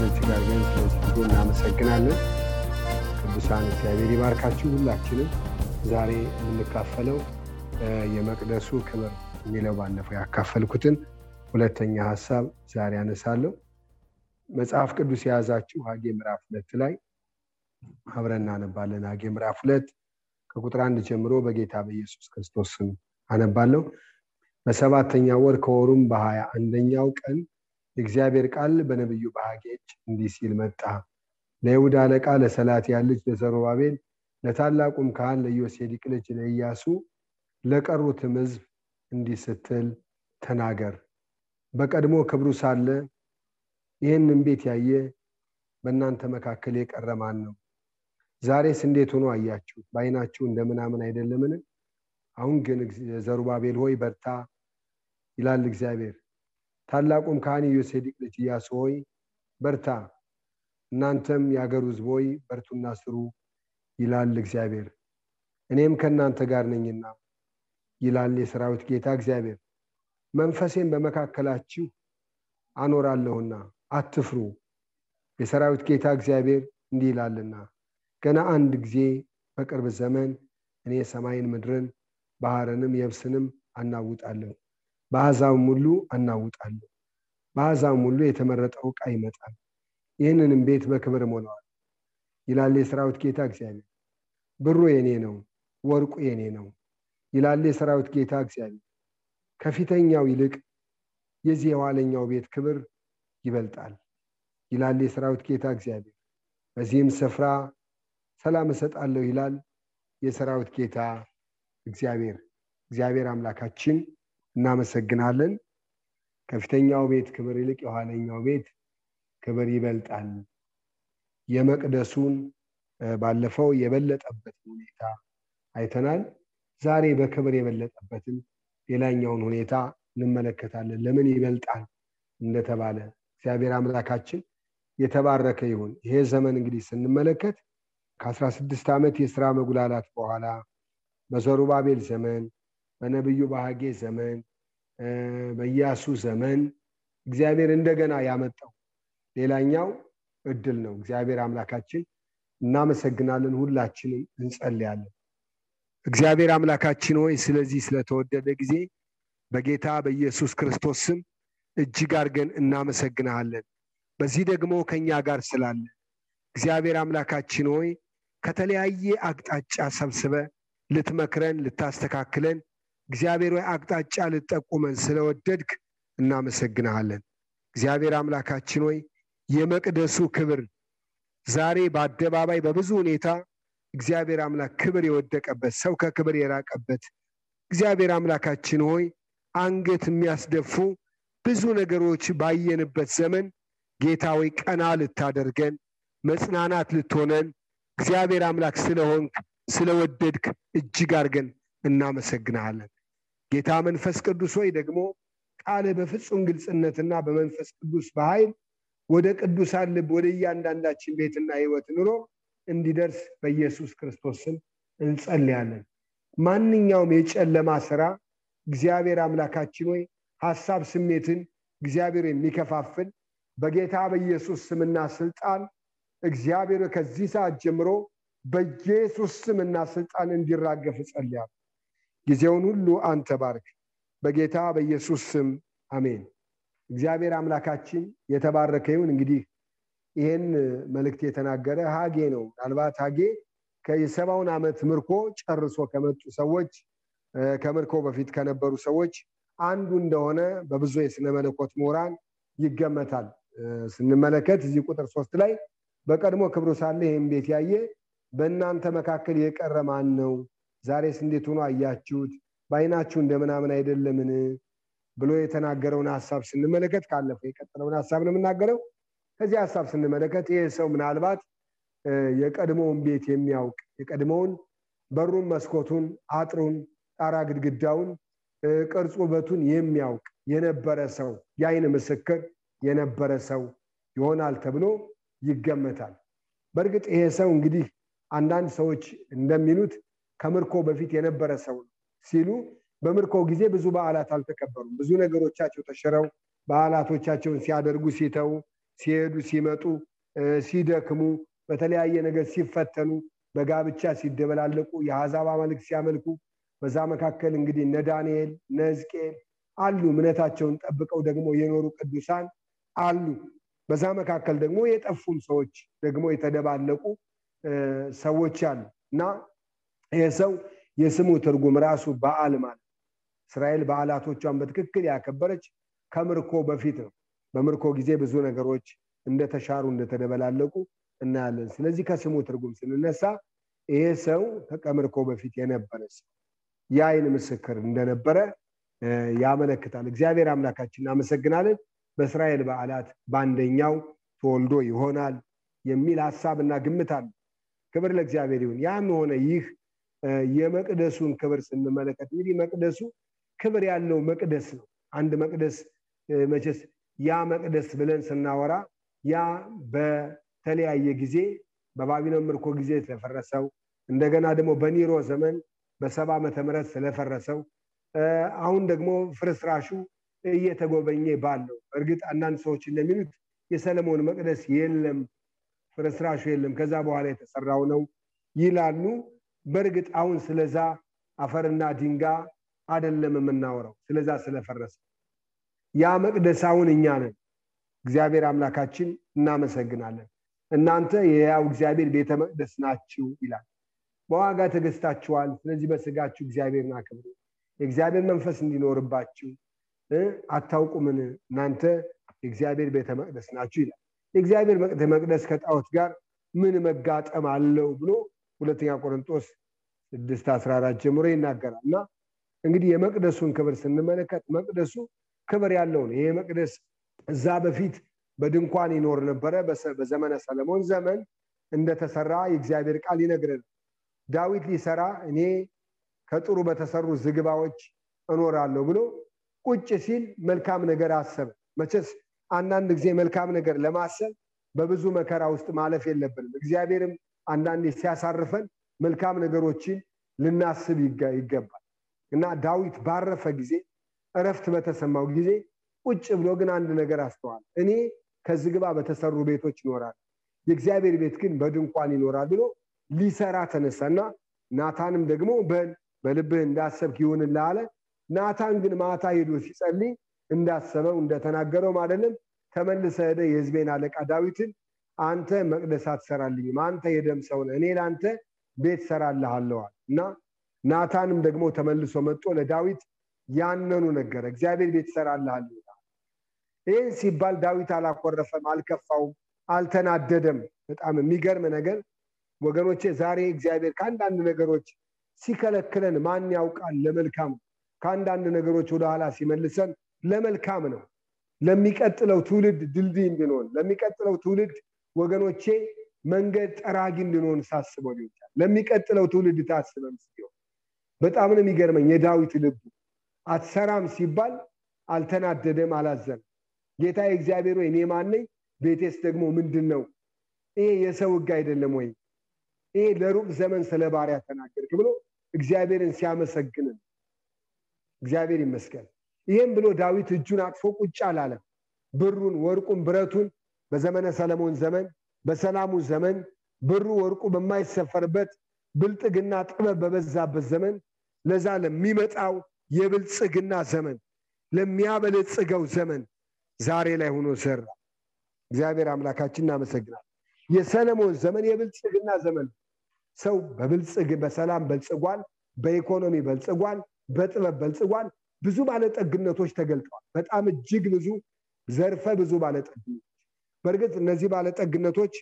ጌታን እጅግ አድርገን ስለዚህ ጊዜ እናመሰግናለን። ቅዱሳን እግዚአብሔር ይባርካችሁ። ሁላችንም ዛሬ የምንካፈለው የመቅደሱ ክብር የሚለው ባለፈው ያካፈልኩትን ሁለተኛ ሀሳብ ዛሬ አነሳለሁ። መጽሐፍ ቅዱስ የያዛችሁ ሐጌ ምዕራፍ ሁለት ላይ አብረን እናነባለን። ሐጌ ምዕራፍ ሁለት ከቁጥር አንድ ጀምሮ በጌታ በኢየሱስ ክርስቶስ ስም አነባለሁ። በሰባተኛ ወር ከወሩም በሀያ አንደኛው ቀን የእግዚአብሔር ቃል በነቢዩ በሐጌ እጅ እንዲህ ሲል መጣ። ለይሁዳ አለቃ ለሰላትያል ልጅ ለዘሩባቤል ለታላቁም ካህን ለዮሴዲቅ ልጅ ለኢያሱ ለቀሩትም ሕዝብ እንዲህ ስትል ተናገር። በቀድሞ ክብሩ ሳለ ይህንን ቤት ያየ በእናንተ መካከል የቀረ ማን ነው? ዛሬስ እንዴት ሆኖ አያችሁ? በዓይናችሁ እንደምናምን አይደለምን? አሁን ግን ዘሩባቤል ሆይ በርታ ይላል እግዚአብሔር። ታላቁም ካህን የዮሴዲቅ ልጅ ኢያሱ ሆይ በርታ፣ እናንተም የአገሩ ሕዝብ ሆይ በርቱና ስሩ ይላል እግዚአብሔር። እኔም ከእናንተ ጋር ነኝና ይላል የሰራዊት ጌታ እግዚአብሔር። መንፈሴን በመካከላችሁ አኖራለሁና አትፍሩ፣ የሰራዊት ጌታ እግዚአብሔር እንዲህ ይላልና ገና አንድ ጊዜ በቅርብ ዘመን እኔ ሰማይን ምድርን ባህርንም የብስንም አናውጣለሁ፣ በአሕዛብም ሁሉ አናውጣለሁ። በአሕዛብም ሁሉ የተመረጠው ዕቃ ይመጣል፣ ይህንንም ቤት በክብር ሞላዋል ይላል የሰራዊት ጌታ እግዚአብሔር። ብሩ የኔ ነው፣ ወርቁ የኔ ነው ይላል የሰራዊት ጌታ እግዚአብሔር። ከፊተኛው ይልቅ የዚህ የኋለኛው ቤት ክብር ይበልጣል ይላል የሰራዊት ጌታ እግዚአብሔር። በዚህም ስፍራ ሰላም እሰጣለሁ ይላል የሰራዊት ጌታ እግዚአብሔር። እግዚአብሔር አምላካችን እናመሰግናለን። ከፊተኛው ቤት ክብር ይልቅ የኋለኛው ቤት ክብር ይበልጣል። የመቅደሱን ባለፈው የበለጠበት ሁኔታ አይተናል። ዛሬ በክብር የበለጠበትን ሌላኛውን ሁኔታ እንመለከታለን። ለምን ይበልጣል እንደተባለ እግዚአብሔር አምላካችን የተባረከ ይሁን። ይሄ ዘመን እንግዲህ ስንመለከት ከአስራ ስድስት ዓመት የስራ መጉላላት በኋላ በዘሩባቤል ዘመን፣ በነቢዩ በሐጌ ዘመን፣ በኢያሱ ዘመን እግዚአብሔር እንደገና ያመጣው ሌላኛው እድል ነው። እግዚአብሔር አምላካችን እናመሰግናለን። ሁላችንም እንጸልያለን። እግዚአብሔር አምላካችን ሆይ ስለዚህ ስለተወደደ ጊዜ በጌታ በኢየሱስ ክርስቶስ ስም እጅግ አድርገን እናመሰግንሃለን። በዚህ ደግሞ ከእኛ ጋር ስላለ እግዚአብሔር አምላካችን ሆይ ከተለያየ አቅጣጫ ሰብስበ ልትመክረን ልታስተካክለን እግዚአብሔር ሆይ አቅጣጫ ልትጠቁመን ስለወደድክ እናመሰግንሃለን። እግዚአብሔር አምላካችን ሆይ የመቅደሱ ክብር ዛሬ በአደባባይ በብዙ ሁኔታ እግዚአብሔር አምላክ ክብር የወደቀበት ሰው ከክብር የራቀበት እግዚአብሔር አምላካችን ሆይ አንገት የሚያስደፉ ብዙ ነገሮች ባየንበት ዘመን ጌታ ሆይ ቀና ልታደርገን መጽናናት ልትሆነን እግዚአብሔር አምላክ ስለሆንክ ስለወደድክ እጅግ አድርገን እናመሰግንሃለን። ጌታ መንፈስ ቅዱስ ሆይ ደግሞ ቃል በፍጹም ግልጽነትና በመንፈስ ቅዱስ በኃይል ወደ ቅዱሳን ልብ ወደ እያንዳንዳችን ቤትና ህይወት ኑሮ እንዲደርስ በኢየሱስ ክርስቶስ ስም እንጸልያለን። ማንኛውም የጨለማ ስራ እግዚአብሔር አምላካችን ሆይ ሀሳብ ስሜትን እግዚአብሔር የሚከፋፍል በጌታ በኢየሱስ ስምና ስልጣን እግዚአብሔር ከዚህ ሰዓት ጀምሮ በኢየሱስ ስምና ስልጣን እንዲራገፍ እጸልያለሁ። ጊዜውን ሁሉ አንተ ባርክ። በጌታ በኢየሱስ ስም አሜን። እግዚአብሔር አምላካችን የተባረከ ይሁን። እንግዲህ ይህን መልእክት የተናገረ ሀጌ ነው። ምናልባት ሀጌ ከየሰባውን ዓመት ምርኮ ጨርሶ ከመጡ ሰዎች ከምርኮ በፊት ከነበሩ ሰዎች አንዱ እንደሆነ በብዙ የስነ መለኮት ምሁራን ይገመታል። ስንመለከት እዚህ ቁጥር ሶስት ላይ በቀድሞ ክብሩ ሳለ ይህም ቤት ያየ በእናንተ መካከል የቀረ ማን ነው? ዛሬስ እንዴት ሆኖ አያችሁት? በዓይናችሁ እንደምናምን አይደለምን? ብሎ የተናገረውን ሀሳብ ስንመለከት ካለፈው የቀጠለውን ሀሳብ ነው የምናገረው። ከዚህ ሀሳብ ስንመለከት ይህ ሰው ምናልባት የቀድሞውን ቤት የሚያውቅ የቀድሞውን በሩን፣ መስኮቱን፣ አጥሩን፣ ጣራ ግድግዳውን፣ ቅርጽ ውበቱን የሚያውቅ የነበረ ሰው የአይን ምስክር የነበረ ሰው ይሆናል ተብሎ ይገመታል። በእርግጥ ይሄ ሰው እንግዲህ አንዳንድ ሰዎች እንደሚሉት ከምርኮ በፊት የነበረ ሰው ነው ሲሉ በምርኮ ጊዜ ብዙ በዓላት አልተከበሩም። ብዙ ነገሮቻቸው ተሽረው በዓላቶቻቸውን ሲያደርጉ ሲተዉ፣ ሲሄዱ፣ ሲመጡ፣ ሲደክሙ፣ በተለያየ ነገር ሲፈተኑ፣ በጋብቻ ሲደበላለቁ፣ የአሕዛብ አማልክት ሲያመልኩ በዛ መካከል እንግዲህ እነ ዳንኤል እነ ሕዝቅኤል አሉ። እምነታቸውን ጠብቀው ደግሞ የኖሩ ቅዱሳን አሉ። በዛ መካከል ደግሞ የጠፉም ሰዎች ደግሞ የተደባለቁ ሰዎች አሉ እና ይህ ሰው የስሙ ትርጉም ራሱ በዓል ማለት እስራኤል በዓላቶቿን በትክክል ያከበረች ከምርኮ በፊት ነው። በምርኮ ጊዜ ብዙ ነገሮች እንደተሻሩ እንደተደበላለቁ እናያለን። ስለዚህ ከስሙ ትርጉም ስንነሳ ይሄ ሰው ከምርኮ በፊት የነበረ ሰው የአይን ምስክር እንደነበረ ያመለክታል። እግዚአብሔር አምላካችን እናመሰግናለን። በእስራኤል በዓላት በአንደኛው ተወልዶ ይሆናል የሚል ሀሳብ እና ግምት አለ። ክብር ለእግዚአብሔር ይሁን። ያም ሆነ ይህ የመቅደሱን ክብር ስንመለከት እንግዲህ መቅደሱ ክብር ያለው መቅደስ ነው። አንድ መቅደስ መቼስ ያ መቅደስ ብለን ስናወራ ያ በተለያየ ጊዜ በባቢሎን ምርኮ ጊዜ ስለፈረሰው እንደገና ደግሞ በኒሮ ዘመን በሰባ ዓመተ ምህረት ስለፈረሰው አሁን ደግሞ ፍርስራሹ እየተጎበኘ ባለው እርግጥ አንዳንድ ሰዎች እንደሚሉት የሰለሞን መቅደስ የለም፣ ፍርስራሹ የለም፣ ከዛ በኋላ የተሰራው ነው ይላሉ። በእርግጥ አሁን ስለዛ አፈርና ድንጋይ አይደለም የምናወራው፣ ስለዛ ስለፈረሰ ያ መቅደስ አሁን እኛ ነን። እግዚአብሔር አምላካችን እናመሰግናለን። እናንተ የያው እግዚአብሔር ቤተ መቅደስ ናችሁ ይላል። በዋጋ ተገዝታችኋል። ስለዚህ በስጋችሁ እግዚአብሔርን አክብሩ። የእግዚአብሔር መንፈስ እንዲኖርባችሁ አታውቁምን? እናንተ የእግዚአብሔር ቤተ መቅደስ ናችሁ ይላል። የእግዚአብሔር ቤተ መቅደስ ከጣዖት ጋር ምን መጋጠም አለው ብሎ ሁለተኛ ቆሮንጦስ ስድስት አስራ አራት ጀምሮ ይናገራል። እና እንግዲህ የመቅደሱን ክብር ስንመለከት መቅደሱ ክብር ያለው ነው። ይሄ መቅደስ እዛ በፊት በድንኳን ይኖር ነበረ። በዘመነ ሰለሞን ዘመን እንደተሰራ የእግዚአብሔር ቃል ይነግረናል። ዳዊት ሊሰራ እኔ ከጥሩ በተሰሩ ዝግባዎች እኖራለሁ ብሎ ቁጭ ሲል መልካም ነገር አሰበ። መቼስ አንዳንድ ጊዜ መልካም ነገር ለማሰብ በብዙ መከራ ውስጥ ማለፍ የለብንም። እግዚአብሔርም አንዳንዴ ሲያሳርፈን መልካም ነገሮችን ልናስብ ይገባል እና ዳዊት ባረፈ ጊዜ እረፍት በተሰማው ጊዜ ቁጭ ብሎ ግን አንድ ነገር አስተዋል። እኔ ከዝግባ በተሰሩ ቤቶች ይኖራል፣ የእግዚአብሔር ቤት ግን በድንኳን ይኖራል ብሎ ሊሰራ ተነሳና ናታንም ደግሞ በል በልብህ እንዳሰብክ ይሁንልህ አለ። ናታን ግን ማታ ሄዶ ሲጸልይ እንዳሰበው እንደተናገረው አይደለም። ተመልሰ ሄደ የህዝቤን አለቃ ዳዊትን አንተ መቅደስ አትሰራልኝም፣ አንተ የደም ሰው ነህ፣ እኔ ለአንተ ቤት ሰራልሃለዋል እና ናታንም ደግሞ ተመልሶ መጥቶ ለዳዊት ያነኑ ነገረ እግዚአብሔር ቤት ይሰራልሃል ይህን ሲባል ዳዊት አላኮረፈም፣ አልከፋውም፣ አልተናደደም። በጣም የሚገርም ነገር ወገኖቼ፣ ዛሬ እግዚአብሔር ከአንዳንድ ነገሮች ሲከለክለን ማን ያውቃል? ለመልካም ከአንዳንድ ነገሮች ወደኋላ ሲመልሰን ለመልካም ነው። ለሚቀጥለው ትውልድ ድልድይ እንድንሆን፣ ለሚቀጥለው ትውልድ ወገኖቼ መንገድ ጠራጊ እንድንሆን ሳስበው ሊሆን ለሚቀጥለው ትውልድ ታስበን ሲሆን በጣም ነው የሚገርመኝ የዳዊት ልቡ አትሰራም ሲባል አልተናደደም፣ አላዘንም። ጌታ የእግዚአብሔር ወይ እኔ ማነኝ? ቤቴስ ደግሞ ምንድን ነው? ይሄ የሰው ሕግ አይደለም ወይ? ይሄ ለሩቅ ዘመን ስለ ባሪያ ተናገርክ ብሎ እግዚአብሔርን ሲያመሰግንን እግዚአብሔር ይመስገን። ይህም ብሎ ዳዊት እጁን አቅፎ ቁጭ አላለም። ብሩን፣ ወርቁን፣ ብረቱን በዘመነ ሰለሞን ዘመን በሰላሙ ዘመን ብሩ ወርቁ በማይሰፈርበት ብልጥግና ጥበብ በበዛበት ዘመን ለዛ ለሚመጣው የብልጽግና ዘመን ለሚያበለጽገው ዘመን ዛሬ ላይ ሆኖ ሰራ። እግዚአብሔር አምላካችን እናመሰግናል። የሰለሞን ዘመን የብልጽግና ዘመን ሰው በብልጽግ በሰላም በልጽጓል፣ በኢኮኖሚ በልጽጓል፣ በጥበብ በልጽጓል። ብዙ ባለጠግነቶች ተገልጠዋል። በጣም እጅግ ብዙ ዘርፈ ብዙ ባለጠግነቶች። በእርግጥ እነዚህ ባለጠግነቶች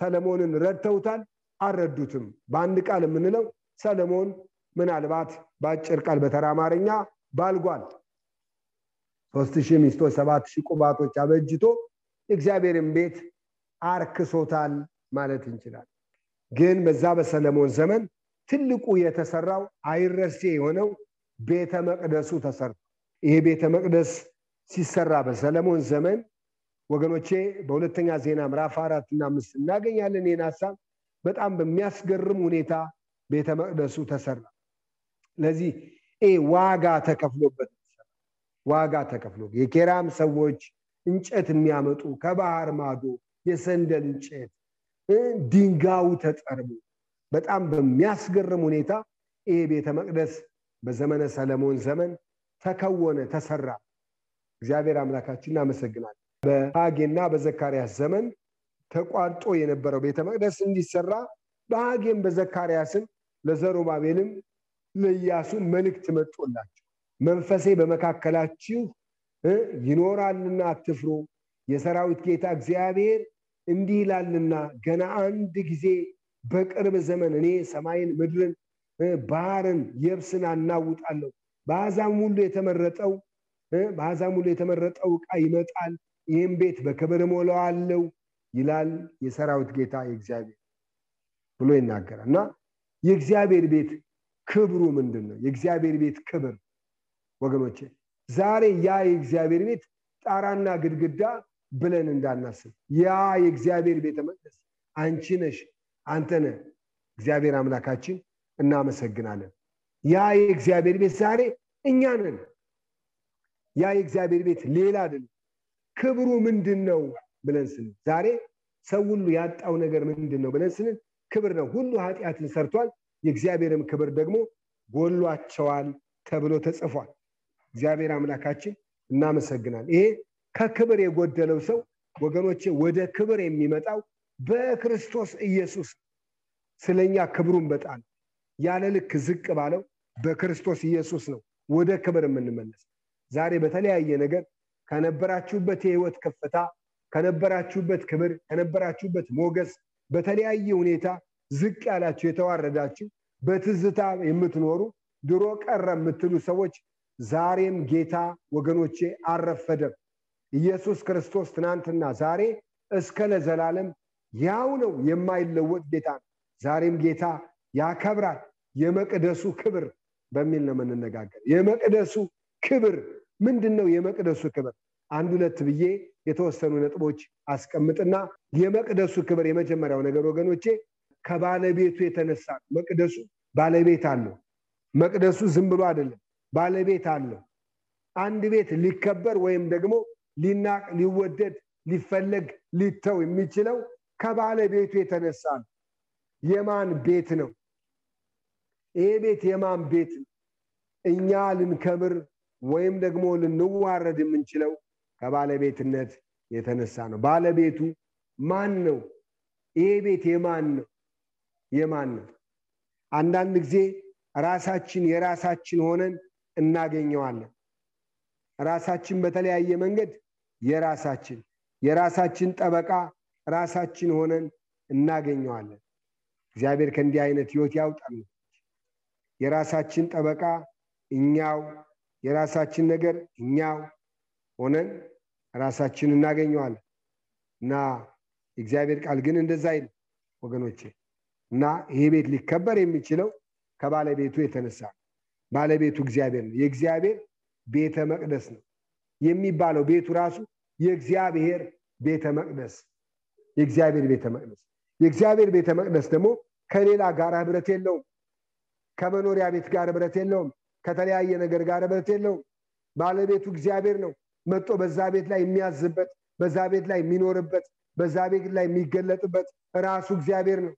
ሰለሞንን ረድተውታል፣ አልረዱትም። በአንድ ቃል የምንለው ሰለሞን ምናልባት በአጭር ቃል በተራ አማርኛ ባልጓል። ሶስት ሺህ ሚስቶች ሰባት ሺህ ቁባቶች አበጅቶ የእግዚአብሔርን ቤት አርክሶታል ማለት እንችላል። ግን በዛ በሰለሞን ዘመን ትልቁ የተሰራው አይረሴ የሆነው ቤተ መቅደሱ ተሰርቷል። ይሄ ቤተ መቅደስ ሲሰራ በሰለሞን ዘመን ወገኖቼ በሁለተኛ ዜና ምዕራፍ አራት እና አምስት እናገኛለን። ይህን ሀሳብ በጣም በሚያስገርም ሁኔታ ቤተ መቅደሱ ተሰራ። ለዚህ ዋጋ ተከፍሎበት ዋጋ ተከፍሎ የኬራም ሰዎች እንጨት የሚያመጡ ከባህር ማዶ የሰንደል እንጨት ድንጋዩ ተጠርቦ በጣም በሚያስገርም ሁኔታ ይሄ ቤተ መቅደስ በዘመነ ሰለሞን ዘመን ተከወነ፣ ተሰራ። እግዚአብሔር አምላካችን እናመሰግናል። በሐጌና በዘካርያስ ዘመን ተቋርጦ የነበረው ቤተ መቅደስ እንዲሰራ በሐጌም በዘካርያስም ለዘሩባቤልም ለኢያሱ መልእክት መጦላቸው መንፈሴ በመካከላችሁ ይኖራልና አትፍሩ፣ የሰራዊት ጌታ እግዚአብሔር እንዲህ ይላልና ገና አንድ ጊዜ በቅርብ ዘመን እኔ ሰማይን፣ ምድርን፣ ባህርን፣ የብስን አናውጣለሁ። በአሕዛብ ሁሉ የተመረጠው በአሕዛብ ሁሉ የተመረጠው ዕቃ ይመጣል፣ ይህም ቤት በክብር እሞላዋለሁ ይላል የሰራዊት ጌታ የእግዚአብሔር ብሎ ይናገራል። እና የእግዚአብሔር ቤት ክብሩ ምንድን ነው? የእግዚአብሔር ቤት ክብር ወገኖቼ ዛሬ ያ የእግዚአብሔር ቤት ጣራና ግድግዳ ብለን እንዳናስብ ያ የእግዚአብሔር ቤተ መቅደስ አንቺ ነሽ፣ አንተ እግዚአብሔር አምላካችን እናመሰግናለን። ያ የእግዚአብሔር ቤት ዛሬ እኛ ነን። ያ የእግዚአብሔር ቤት ሌላ አይደለም። ክብሩ ምንድን ነው ብለን ስንል ዛሬ ሰው ሁሉ ያጣው ነገር ምንድን ነው ብለን ስንል ክብር ነው። ሁሉ ኃጢአትን ሰርቷል፣ የእግዚአብሔርም ክብር ደግሞ ጎሏቸዋል ተብሎ ተጽፏል። እግዚአብሔር አምላካችን እናመሰግናል። ይሄ ከክብር የጎደለው ሰው ወገኖቼ ወደ ክብር የሚመጣው በክርስቶስ ኢየሱስ ስለኛ ክብሩን በጣል ያለ ልክ ዝቅ ባለው በክርስቶስ ኢየሱስ ነው ወደ ክብር የምንመለስ። ዛሬ በተለያየ ነገር ከነበራችሁበት የህይወት ከፍታ ከነበራችሁበት ክብር ከነበራችሁበት ሞገስ በተለያየ ሁኔታ ዝቅ ያላችሁ የተዋረዳችሁ በትዝታ የምትኖሩ ድሮ ቀረ የምትሉ ሰዎች ዛሬም ጌታ ወገኖቼ አልረፈደም። ኢየሱስ ክርስቶስ ትናንትና ዛሬ እስከ ለዘላለም ያው ነው፣ የማይለወጥ ጌታ ነው። ዛሬም ጌታ ያከብራል። የመቅደሱ ክብር በሚል ነው የምንነጋገር። የመቅደሱ ክብር ምንድን ነው? የመቅደሱ ክብር አንድ ሁለት ብዬ የተወሰኑ ነጥቦች አስቀምጥና የመቅደሱ ክብር የመጀመሪያው ነገር ወገኖቼ ከባለቤቱ የተነሳ ነው። መቅደሱ ባለቤት አለው። መቅደሱ ዝም ብሎ አይደለም፣ ባለቤት አለው። አንድ ቤት ሊከበር ወይም ደግሞ ሊናቅ፣ ሊወደድ፣ ሊፈለግ፣ ሊተው የሚችለው ከባለቤቱ የተነሳ ነው። የማን ቤት ነው? ይሄ ቤት የማን ቤት ነው? እኛ ልንከብር ወይም ደግሞ ልንዋረድ የምንችለው ከባለቤትነት የተነሳ ነው። ባለቤቱ ማን ነው? ይሄ ቤት የማን ነው? የማን ነው? አንዳንድ ጊዜ ራሳችን የራሳችን ሆነን እናገኘዋለን። ራሳችን በተለያየ መንገድ የራሳችን የራሳችን ጠበቃ ራሳችን ሆነን እናገኘዋለን። እግዚአብሔር ከእንዲህ አይነት ህይወት ያውጣል። የራሳችን ጠበቃ እኛው፣ የራሳችን ነገር እኛው ሆነን ራሳችን እናገኘዋለን እና የእግዚአብሔር ቃል ግን እንደዛ አይልም ወገኖቼ። እና ይሄ ቤት ሊከበር የሚችለው ከባለቤቱ የተነሳ ነው። ባለቤቱ እግዚአብሔር ነው። የእግዚአብሔር ቤተ መቅደስ ነው የሚባለው ቤቱ ራሱ የእግዚአብሔር ቤተ መቅደስ የእግዚአብሔር ቤተ መቅደስ የእግዚአብሔር ቤተ መቅደስ ደግሞ ከሌላ ጋር ህብረት የለውም። ከመኖሪያ ቤት ጋር ህብረት የለውም። ከተለያየ ነገር ጋር ህብረት የለውም። ባለቤቱ እግዚአብሔር ነው። መጥቶ በዛ ቤት ላይ የሚያዝበት፣ በዛ ቤት ላይ የሚኖርበት፣ በዛ ቤት ላይ የሚገለጥበት ራሱ እግዚአብሔር ነው።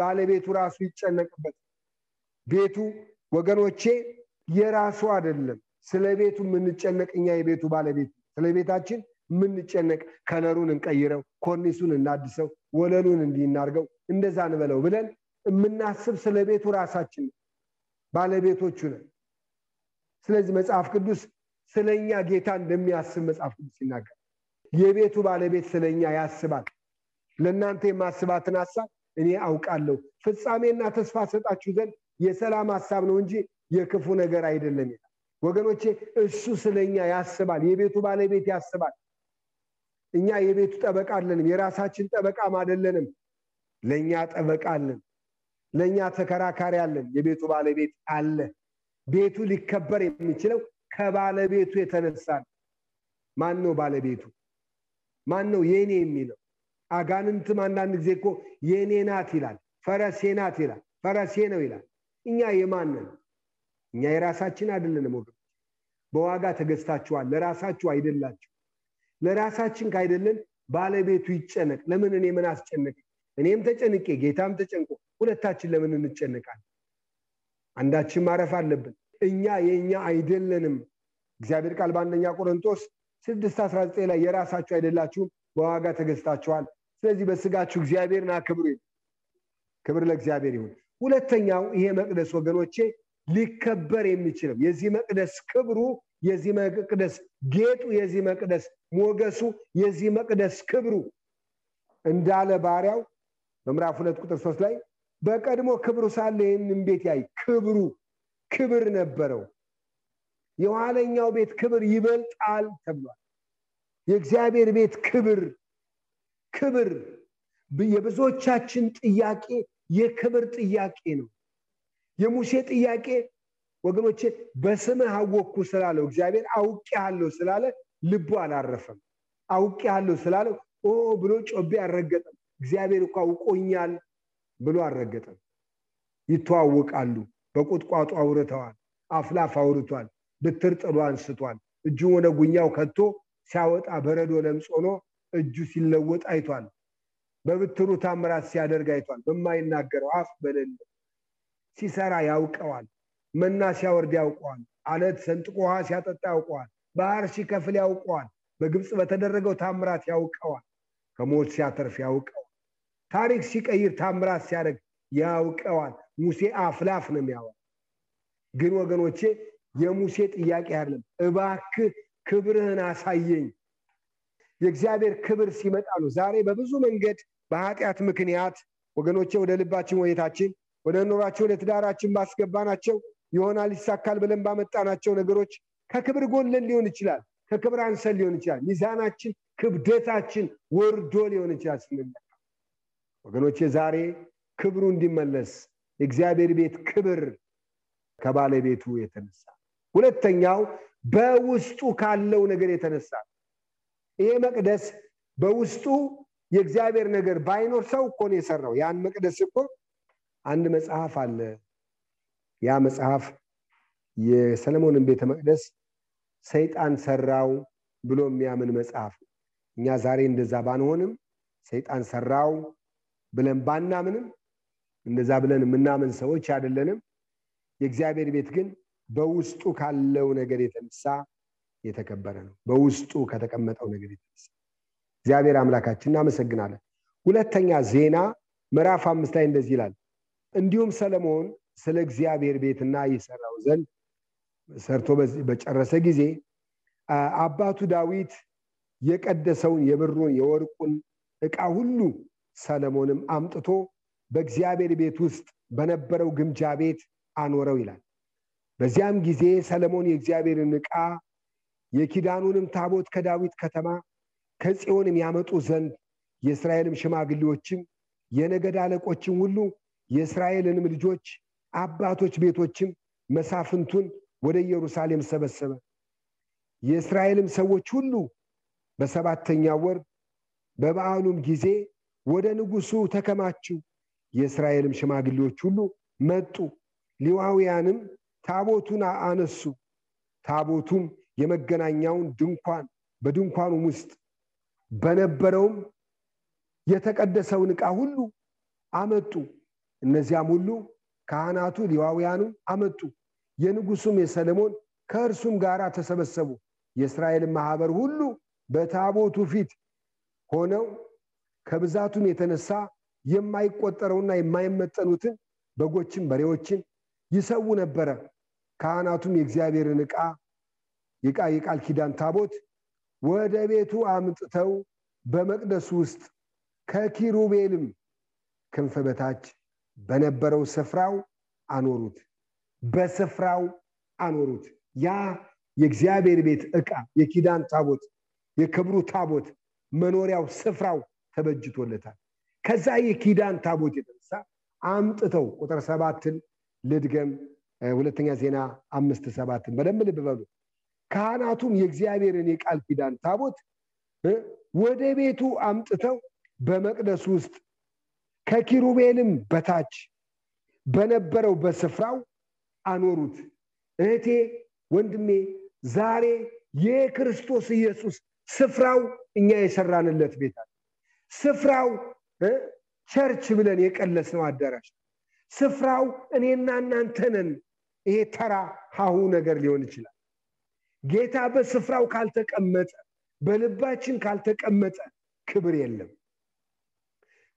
ባለቤቱ ራሱ ይጨነቅበት። ቤቱ ወገኖቼ የራሱ አይደለም። ስለ ቤቱ የምንጨነቅ እኛ የቤቱ ባለቤት ስለ ቤታችን የምንጨነቅ ከለሩን እንቀይረው፣ ኮርኒሱን እናድሰው፣ ወለሉን እንዲናርገው እንደዛ እንበለው ብለን የምናስብ ስለ ቤቱ ራሳችን ባለቤቶቹ ነን። ስለዚህ መጽሐፍ ቅዱስ ስለኛ ጌታ እንደሚያስብ መጽሐፍ ቅዱስ ይናገር። የቤቱ ባለቤት ስለኛ ያስባል። ለእናንተ የማስባትን ሀሳብ እኔ አውቃለሁ፣ ፍጻሜና ተስፋ ሰጣችሁ ዘንድ የሰላም ሀሳብ ነው እንጂ የክፉ ነገር አይደለም ወገኖቼ እሱ ስለኛ ያስባል። የቤቱ ባለቤት ያስባል። እኛ የቤቱ ጠበቃ አለንም። የራሳችን ጠበቃም አይደለንም። ለእኛ ጠበቃ አለን። ለእኛ ተከራካሪ አለን። የቤቱ ባለቤት አለ። ቤቱ ሊከበር የሚችለው ከባለቤቱ የተነሳ ነው። ማን ነው ባለቤቱ? ማን ነው የኔ የሚለው? አጋንንትም አንዳንድ ጊዜ እኮ የኔ ናት ይላል፣ ፈረሴ ናት ይላል፣ ፈረሴ ነው ይላል። እኛ የማንን? እኛ የራሳችን አይደለንም ወገኖች። በዋጋ ተገዝታችኋል፣ ለራሳችሁ አይደላችሁ። ለራሳችን ካይደለን ባለቤቱ ይጨነቅ። ለምን እኔ ምን አስጨነቅ? እኔም ተጨንቄ ጌታም ተጨንቆ ሁለታችን ለምን እንጨነቃለን? አንዳችን ማረፍ አለብን። እኛ የእኛ አይደለንም። እግዚአብሔር ቃል በአንደኛ ቆሮንቶስ ስድስት አስራ ዘጠኝ ላይ የራሳችሁ አይደላችሁም በዋጋ ተገዝታችኋል። ስለዚህ በስጋችሁ እግዚአብሔርን አክብሩ። ክብር ለእግዚአብሔር ይሁን። ሁለተኛው ይሄ መቅደስ ወገኖቼ ሊከበር የሚችለው የዚህ መቅደስ ክብሩ፣ የዚህ መቅደስ ጌጡ፣ የዚህ መቅደስ ሞገሱ፣ የዚህ መቅደስ ክብሩ እንዳለ ባሪያው በምዕራፍ ሁለት ቁጥር ሶስት ላይ በቀድሞ ክብሩ ሳለ ይህንን ቤት ያይ ክብሩ ክብር ነበረው። የኋለኛው ቤት ክብር ይበልጣል ተብሏል። የእግዚአብሔር ቤት ክብር ክብር የብዙዎቻችን ጥያቄ የክብር ጥያቄ ነው። የሙሴ ጥያቄ ወገኖቼ በስምህ አወቅኩ ስላለው እግዚአብሔር አውቄሃለሁ ስላለ ልቡ አላረፈም። አውቄሃለሁ ስላለው ኦ ብሎ ጮቤ አልረገጠም። እግዚአብሔር እኮ አውቆኛል ብሎ አልረገጠም። ይተዋወቃሉ። በቁጥቋጦ አውርተዋል። አፍላፍ አውርቷል። ብትር ጥሎ አንስቷል። እጁን ወደ ጉኛው ከቶ ሲያወጣ በረዶ ለምጽ ሆኖ እጁ ሲለወጥ አይቷል። በብትሩ ታምራት ሲያደርግ አይቷል። በማይናገረው አፍ በሌለ ሲሰራ ያውቀዋል። መና ሲያወርድ ያውቀዋል። አለት ሰንጥቆ ውሃ ሲያጠጣ ያውቀዋል። ባህር ሲከፍል ያውቀዋል። በግብፅ በተደረገው ታምራት ያውቀዋል። ከሞት ሲያተርፍ ያውቀዋል። ታሪክ ሲቀይር ታምራት ሲያደርግ ያውቀዋል። ሙሴ አፍላፍ ነው የሚያወራ። ግን ወገኖቼ የሙሴ ጥያቄ አይደለም። እባክህ ክብርህን አሳየኝ። የእግዚአብሔር ክብር ሲመጣ ነው። ዛሬ በብዙ መንገድ በኃጢአት ምክንያት ወገኖቼ ወደ ልባችን ወየታችን ወደ ኑሯቸው ወደ ትዳራችን ባስገባናቸው ይሆናል ይሳካል ብለን ባመጣናቸው ነገሮች ከክብር ጎለን ሊሆን ይችላል። ከክብር አንሰን ሊሆን ይችላል። ሚዛናችን ክብደታችን ወርዶ ሊሆን ይችላል ስንመጣ ወገኖቼ ዛሬ ክብሩ እንዲመለስ የእግዚአብሔር ቤት ክብር ከባለቤቱ የተነሳ ሁለተኛው በውስጡ ካለው ነገር የተነሳ። ይሄ መቅደስ በውስጡ የእግዚአብሔር ነገር ባይኖር ሰው እኮ ነው የሰራው። ያን መቅደስ እኮ አንድ መጽሐፍ አለ። ያ መጽሐፍ የሰለሞንን ቤተ መቅደስ ሰይጣን ሰራው ብሎ የሚያምን መጽሐፍ እኛ ዛሬ እንደዛ ባንሆንም ሰይጣን ሰራው ብለን ባናምንም እንደዛ ብለን የምናምን ሰዎች አይደለንም። የእግዚአብሔር ቤት ግን በውስጡ ካለው ነገር የተነሳ የተከበረ ነው። በውስጡ ከተቀመጠው ነገር የተነሳ። እግዚአብሔር አምላካችን እናመሰግናለን። ሁለተኛ ዜና ምዕራፍ አምስት ላይ እንደዚህ ይላል። እንዲሁም ሰለሞን ስለ እግዚአብሔር ቤትና ይሰራው ዘንድ ሰርቶ በጨረሰ ጊዜ አባቱ ዳዊት የቀደሰውን የብሩን የወርቁን ዕቃ ሁሉ ሰለሞንም አምጥቶ በእግዚአብሔር ቤት ውስጥ በነበረው ግምጃ ቤት አኖረው ይላል። በዚያም ጊዜ ሰለሞን የእግዚአብሔርን ዕቃ የኪዳኑንም ታቦት ከዳዊት ከተማ ከጽዮንም ያመጡ ዘንድ የእስራኤልም ሽማግሌዎችም የነገድ አለቆችም ሁሉ የእስራኤልንም ልጆች አባቶች ቤቶችም መሳፍንቱን ወደ ኢየሩሳሌም ሰበሰበ። የእስራኤልም ሰዎች ሁሉ በሰባተኛ ወር በበዓሉም ጊዜ ወደ ንጉሱ ተከማችው የእስራኤልም ሽማግሌዎች ሁሉ መጡ። ሌዋውያንም ታቦቱን አነሱ። ታቦቱም የመገናኛውን ድንኳን በድንኳኑም ውስጥ በነበረውም የተቀደሰውን ዕቃ ሁሉ አመጡ። እነዚያም ሁሉ ካህናቱ ሌዋውያኑም አመጡ። የንጉሱም የሰለሞን ከእርሱም ጋር ተሰበሰቡ። የእስራኤል ማህበር ሁሉ በታቦቱ ፊት ሆነው ከብዛቱም የተነሳ የማይቆጠረውና የማይመጠኑትን በጎችን፣ በሬዎችን ይሰዉ ነበረ። ካህናቱም የእግዚአብሔርን ዕቃ የቃ የቃል ኪዳን ታቦት ወደ ቤቱ አምጥተው በመቅደሱ ውስጥ ከኪሩቤልም ክንፍ በታች በነበረው ስፍራው አኖሩት። በስፍራው አኖሩት። ያ የእግዚአብሔር ቤት ዕቃ የኪዳን ታቦት የክብሩ ታቦት መኖሪያው ስፍራው ተበጅቶለታል። ከዛ የኪዳን ታቦት የተነሳ አምጥተው ቁጥር ሰባትን ልድገም፣ ሁለተኛ ዜና አምስት ሰባትን በደንብ ልብ በሉ። ካህናቱም የእግዚአብሔርን የቃል ኪዳን ታቦት ወደ ቤቱ አምጥተው በመቅደሱ ውስጥ ከኪሩቤልም በታች በነበረው በስፍራው አኖሩት። እህቴ ወንድሜ፣ ዛሬ የክርስቶስ ኢየሱስ ስፍራው እኛ የሰራንለት ቤት ስፍራው ቸርች ብለን የቀለስነው አዳራሽ፣ ስፍራው እኔና እናንተ ነን። ይሄ ተራ ሀሁ ነገር ሊሆን ይችላል። ጌታ በስፍራው ካልተቀመጠ፣ በልባችን ካልተቀመጠ ክብር የለም።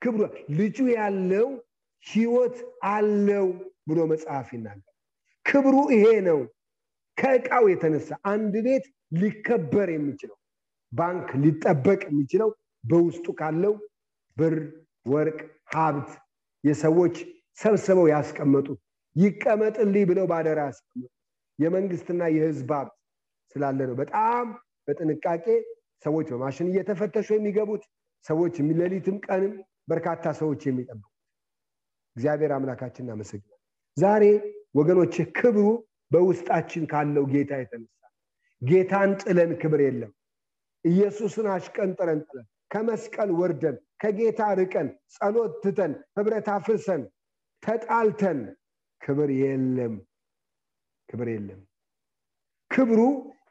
ክብሩ ልጁ ያለው ህይወት አለው ብሎ መጽሐፍ ይናገር። ክብሩ ይሄ ነው። ከእቃው የተነሳ አንድ ቤት ሊከበር የሚችለው ባንክ ሊጠበቅ የሚችለው በውስጡ ካለው ብር፣ ወርቅ፣ ሀብት የሰዎች ሰብስበው ያስቀመጡት ይቀመጥልኝ ብለው ባደራ ያስቀመጡት የመንግስትና የህዝብ ሀብት ስላለ ነው። በጣም በጥንቃቄ ሰዎች በማሽን እየተፈተሹ የሚገቡት ሰዎች ሌሊትም ቀንም በርካታ ሰዎች የሚጠብቁት እግዚአብሔር አምላካችን እናመሰግናል። ዛሬ ወገኖች ክብሩ በውስጣችን ካለው ጌታ የተነሳ ጌታን ጥለን ክብር የለም። ኢየሱስን አሽቀንጥረን ጥለን ከመስቀል ወርደን ከጌታ ርቀን ጸሎት ትተን ህብረት አፍርሰን ተጣልተን ክብር የለም፣ ክብር የለም። ክብሩ